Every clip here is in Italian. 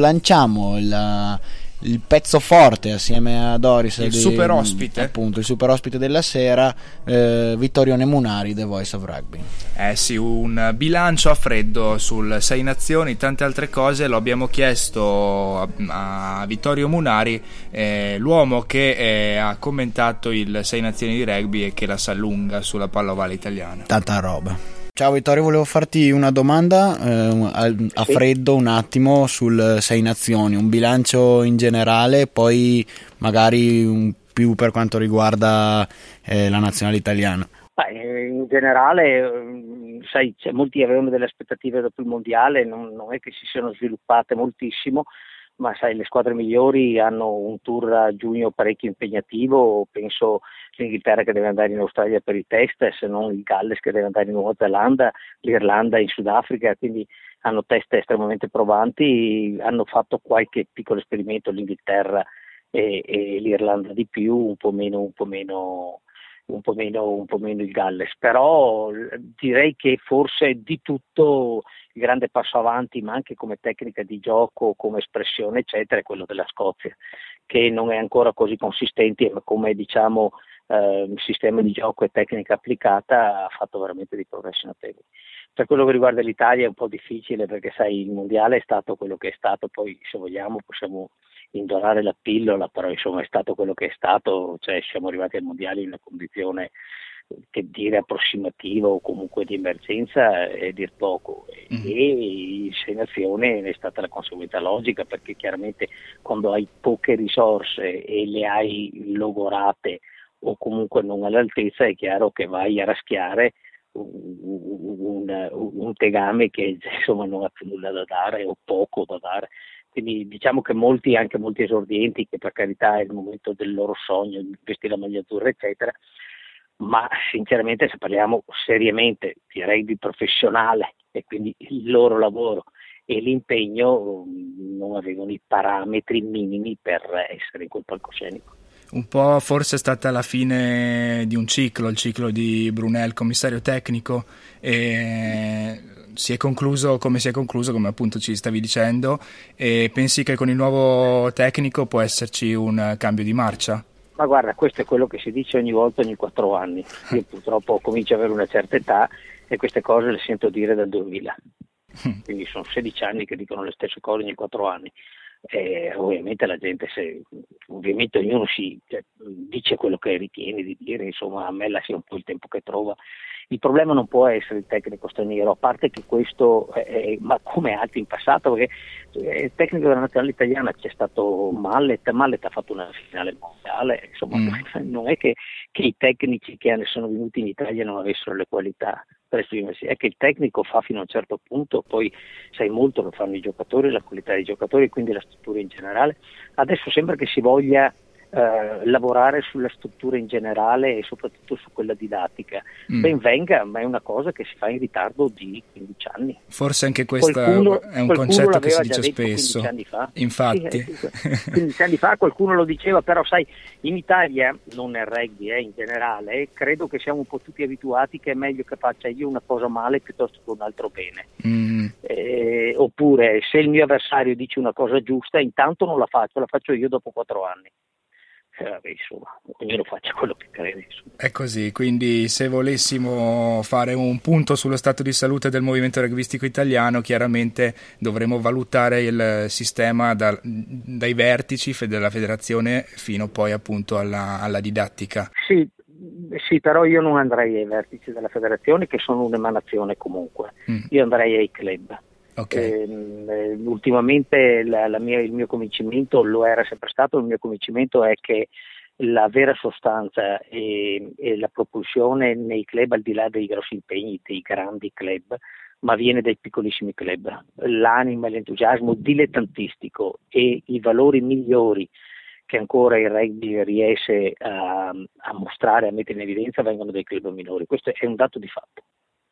Lanciamo il, il pezzo forte assieme a Doris Il di- super ospite. appunto il super ospite della sera eh, Vittorio Nemunari The Voice of Rugby Eh sì, un bilancio a freddo sul Sei Nazioni, tante altre cose. Lo abbiamo chiesto a, a Vittorio Munari, eh, l'uomo che eh, ha commentato il Sei Nazioni di rugby e che la sa lunga sulla pallavolo italiana. tanta roba ciao Vittorio volevo farti una domanda eh, a, freddo un attimo sul Sei Nazioni un bilancio in generale poi magari un più per quanto riguarda eh, la nazionale italiana. Ma, eh, in generale, ehm, sai, molti avevano delle aspettative dopo il mondiale, non, non è che si siano sviluppate moltissimo, ma sai, le squadre migliori hanno un tour a giugno parecchio impegnativo, penso l'Inghilterra che deve andare in Australia per i test, se non il Galles che deve andare in Nuova Zelanda, l'Irlanda in Sudafrica, quindi hanno test estremamente provanti, hanno fatto qualche piccolo esperimento l'Inghilterra e, e l'Irlanda di più, un po' meno, un po' meno un po' meno, un po' meno il Galles, però l- direi che forse di tutto il grande passo avanti, ma anche come tecnica di gioco, come espressione, eccetera, è quello della Scozia, che non è ancora così consistente, ma come diciamo eh, sistema di gioco e tecnica applicata ha fatto veramente dei progressi notevoli. Per quello che riguarda l'Italia è un po' difficile perché sai il mondiale è stato quello che è stato, poi se vogliamo possiamo indorare la pillola, però insomma è stato quello che è stato, cioè siamo arrivati al mondiale in una condizione che dire approssimativa o comunque di emergenza è dir poco Mhm. e Nazioni è stata la conseguenza logica perché chiaramente quando hai poche risorse e le hai logorate o comunque non all'altezza è chiaro che vai a raschiare un, un- un tegame che insomma non ha più nulla da dare o poco da dare quindi diciamo che molti, anche molti esordienti, che per carità è il momento del loro sogno, di vestire la maglia azzurra, eccetera, ma sinceramente se parliamo seriamente di rugby professionale e quindi il loro lavoro e l'impegno non avevano i parametri minimi per essere in quel palcoscenico. Un po' forse è stata la fine di un ciclo, il ciclo di Brunel, commissario tecnico, e si è concluso come si è concluso, come appunto ci stavi dicendo, e pensi che con il nuovo tecnico può esserci un cambio di marcia? Ma guarda, questo è quello che si dice ogni volta, ogni quattro anni. Io purtroppo comincio ad avere una certa età e queste cose le sento dire dal 2000. Quindi sono 16 anni che dicono le stesse cose ogni quattro anni. E ovviamente la gente, se, ovviamente ognuno si cioè, dice quello che ritiene di dire, insomma a me lascia un po' il tempo che trova. Il problema non può essere il tecnico straniero, a parte che questo, è- è- ma come altri in passato, perché eh, il tecnico della nazionale italiana c'è stato Mallet, Mallet ha fatto una finale mondiale, insomma Mm. non è che, che i tecnici che sono venuti in Italia non avessero le qualità per esprimersi, è che il tecnico fa fino a un certo punto, poi sai molto lo fanno i giocatori, la qualità dei giocatori, quindi la struttura in generale. Adesso sembra che si voglia eh, lavorare sulla struttura in generale e soprattutto su quella didattica. Mm. Ben venga, ma è una cosa che si fa in ritardo di 15 anni. Forse anche questo è un concetto che si dice spesso. 15 anni fa. Infatti. Sì, eh, 15 anni fa qualcuno lo diceva, però sai, in Italia, non nel rugby, eh, in generale, credo che siamo un po' tutti abituati che è meglio che faccia io una cosa male piuttosto che un altro bene. Mm. Eh, oppure se il mio avversario dice una cosa giusta, intanto non la faccio, la faccio io dopo quattro anni. Vabbè, insomma, ognuno faccia quello che crede. insomma. È così, quindi se volessimo fare un punto sullo stato di salute del movimento rugbistico italiano, chiaramente dovremo valutare il sistema dal- dai vertici della federazione fino poi appunto alla, alla didattica. Sì, sì, però io non andrei ai vertici della federazione che sono un'emanazione comunque, Mm, io andrei ai club. Ok, Ehm, eh, ultimamente la- la mia- il mio convincimento lo era sempre stato, il mio convincimento è che la vera sostanza e, e la propulsione nei club, al di là dei grossi impegni dei grandi club, ma viene dai piccolissimi club. L'anima e l'entusiasmo dilettantistico e i valori migliori che ancora il rugby riesce a, a mostrare, a mettere in evidenza, vengono dai club minori. Questo è un dato di fatto.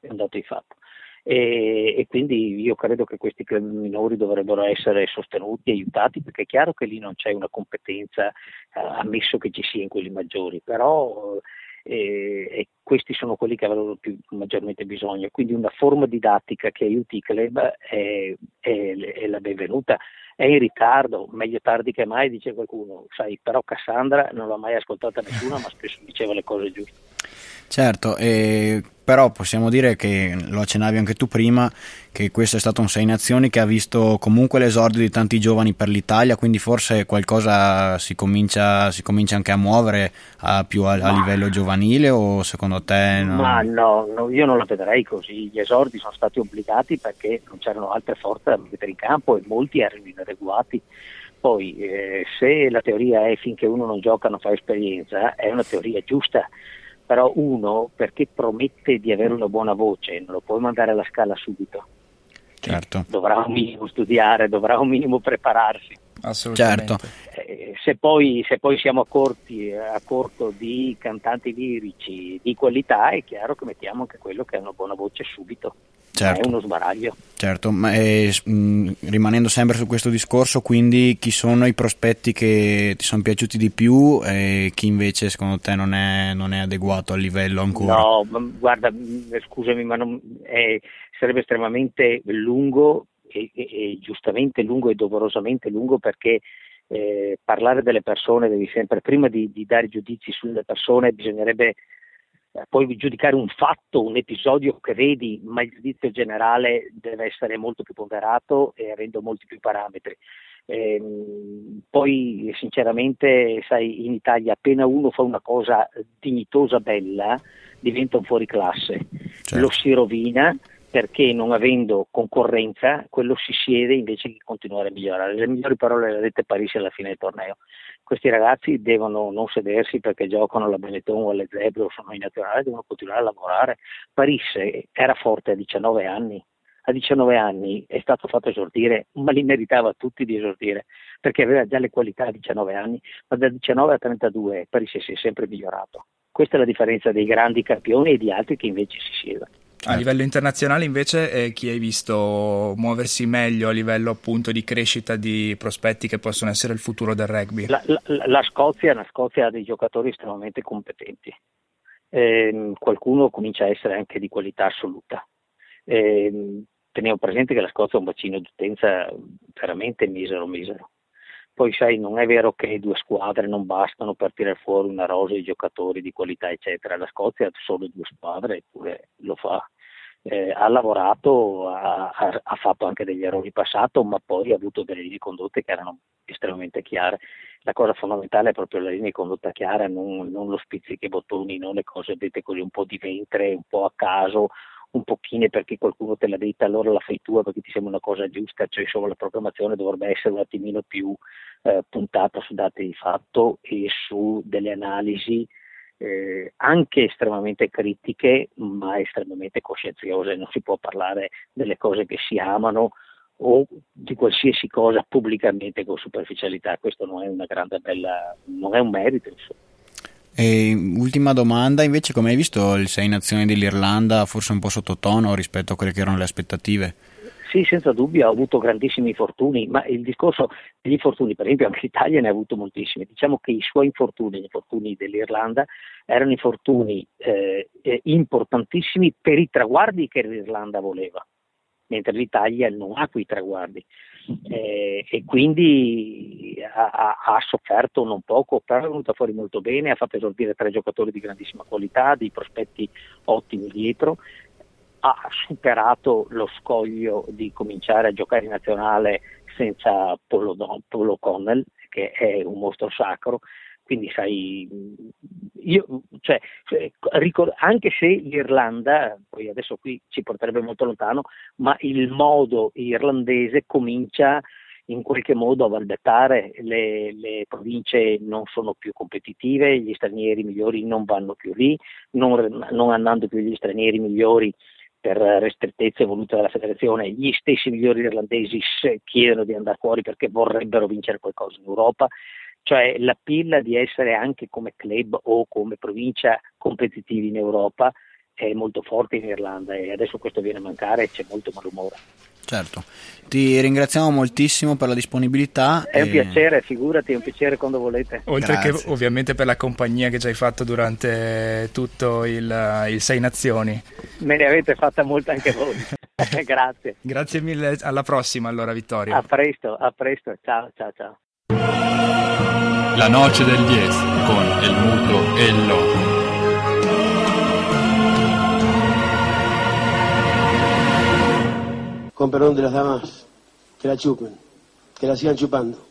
È un dato di fatto. E, e, quindi io credo che questi club minori dovrebbero essere sostenuti, aiutati, perché è chiaro che lì non c'è una competenza, eh, ammesso che ci sia in quelli maggiori, però eh, questi sono quelli che avrebbero più, maggiormente bisogno. Quindi una forma didattica che aiuti i club è, è, è la benvenuta. È in ritardo, meglio tardi che mai, dice qualcuno. Sai, però Cassandra non l'ha mai ascoltata nessuno, ma spesso diceva le cose giuste. Certo, eh, però possiamo dire che, lo accennavi anche tu prima, che questo è stato un Sei Nazioni che ha visto comunque l'esordio di tanti giovani per l'Italia, quindi forse qualcosa si comincia, si comincia anche a muovere a, più a, a livello giovanile o secondo te? No? Ma no, no, io non la vedrei così, gli esordi sono stati obbligati perché non c'erano altre forze da mettere in campo e molti erano inadeguati. Poi eh, se la teoria è finché uno non gioca non fa esperienza, è una teoria giusta però uno perché promette di avere una buona voce non lo puoi mandare alla scala subito. Certo. Dovrà un minimo studiare, dovrà un minimo prepararsi. Assolutamente. Certo. Eh, se, poi, se, poi, siamo a, corti, a corto di cantanti lirici di qualità, è chiaro che mettiamo anche quello che ha una buona voce subito. Certo. È uno sbaraglio. Certo, ma mm, rimanendo sempre su questo discorso, quindi chi sono i prospetti che ti sono piaciuti di più e chi invece secondo te non è, non è adeguato al livello ancora? No, guarda, mm, scusami, ma non, è, sarebbe estremamente lungo e, e, e, giustamente lungo e doverosamente lungo perché eh, parlare delle persone devi sempre, prima di, di dare giudizi sulle persone bisognerebbe eh, puoi giudicare un fatto, un episodio che vedi, ma il giudizio generale deve essere molto più ponderato e avendo molti più parametri. Eh, poi sinceramente, sai, in Italia appena uno fa una cosa dignitosa, bella, diventa un fuoriclasse, certo. lo si rovina perché non avendo concorrenza quello si siede invece che continuare a migliorare. Le migliori parole le ha dette Parisi alla fine del torneo questi ragazzi devono non sedersi perché giocano alla Benetton o alle Zebre o sono in nazionale, devono continuare a lavorare. Parisse era forte a 19 anni, a 19 anni è stato fatto esordire, ma li meritava tutti di esordire, perché aveva già le qualità a 19 anni, ma da 19 a 32 Parisse si è sempre migliorato. Questa è la differenza dei grandi campioni e di altri che invece si siedono. A livello internazionale invece eh, chi hai visto muoversi meglio a livello appunto di crescita di prospetti che possono essere il futuro del rugby? La, la, la Scozia, la Scozia ha dei giocatori estremamente competenti, eh, qualcuno comincia a essere anche di qualità assoluta. Eh, teniamo presente che la Scozia ha un bacino d'utenza veramente misero misero. Poi sai, non è vero che due squadre non bastano per tirare fuori una rosa di giocatori di qualità, eccetera. La Scozia ha solo due squadre, eppure lo fa eh, ha lavorato, ha, ha, fatto anche degli errori in passato, ma poi ha avuto delle linee di condotte che erano estremamente chiare. La cosa fondamentale è proprio la linea di condotta chiara, non, non lo spizzichi e bottoni, non le cose dette così un po' di ventre, un po' a caso, un pochino perché qualcuno te l'ha detta, allora la fai tua perché ti sembra una cosa giusta, cioè insomma la programmazione dovrebbe essere un attimino più eh, puntata su dati di fatto e su delle analisi eh, anche estremamente critiche, ma estremamente coscienziose. Non si può parlare delle cose che si amano o di qualsiasi cosa pubblicamente con superficialità. Questo non è una grande bella, non è un merito. Insomma. E ultima domanda, invece, come hai visto il 6 Nazioni dell'Irlanda, forse un po' sottotono rispetto a quelle che erano le aspettative? Sì, senza dubbio ha avuto grandissimi infortuni, ma il discorso degli infortuni, per esempio anche l'Italia ne ha avuto moltissimi. Diciamo che i suoi infortuni, gli infortuni dell'Irlanda, erano infortuni eh, eh importantissimi per i traguardi che l'Irlanda voleva, mentre l'Italia non ha quei traguardi. Eh, e quindi ha, ha, sofferto non poco, però è venuta fuori molto bene, ha fatto esordire tre giocatori di grandissima qualità, dei prospetti ottimi dietro ha superato lo scoglio di cominciare a giocare in nazionale senza Paul, O'Connell, che è un mostro sacro. Quindi sai, io, cioè, ricord- anche se l'Irlanda, poi adesso qui ci porterebbe molto lontano, ma il modo irlandese comincia in qualche modo a balbettare, le, le, province non sono più competitive, gli stranieri migliori non vanno più lì, non, non andando più gli stranieri migliori per restrettezze volute dalla federazione, gli stessi migliori irlandesi chiedono di andare fuori perché vorrebbero vincere qualcosa in Europa, cioè la pilla di essere anche come club o come provincia competitivi in Europa è molto forte in Irlanda e adesso questo viene a mancare e c'è molto malumore. Certo, ti ringraziamo moltissimo per la disponibilità. È e... un piacere, figurati, è un piacere quando volete. Oltre Grazie. che ovviamente per la compagnia che ci hai fatto durante tutto il, il Sei Nazioni. Me ne avete fatta molta anche voi. Grazie. Grazie mille, alla prossima allora Vittorio. A presto, a presto, ciao ciao ciao. La noce del 10 con il muto e il loco. con perdón de las damas, que la chupen, que la sigan chupando.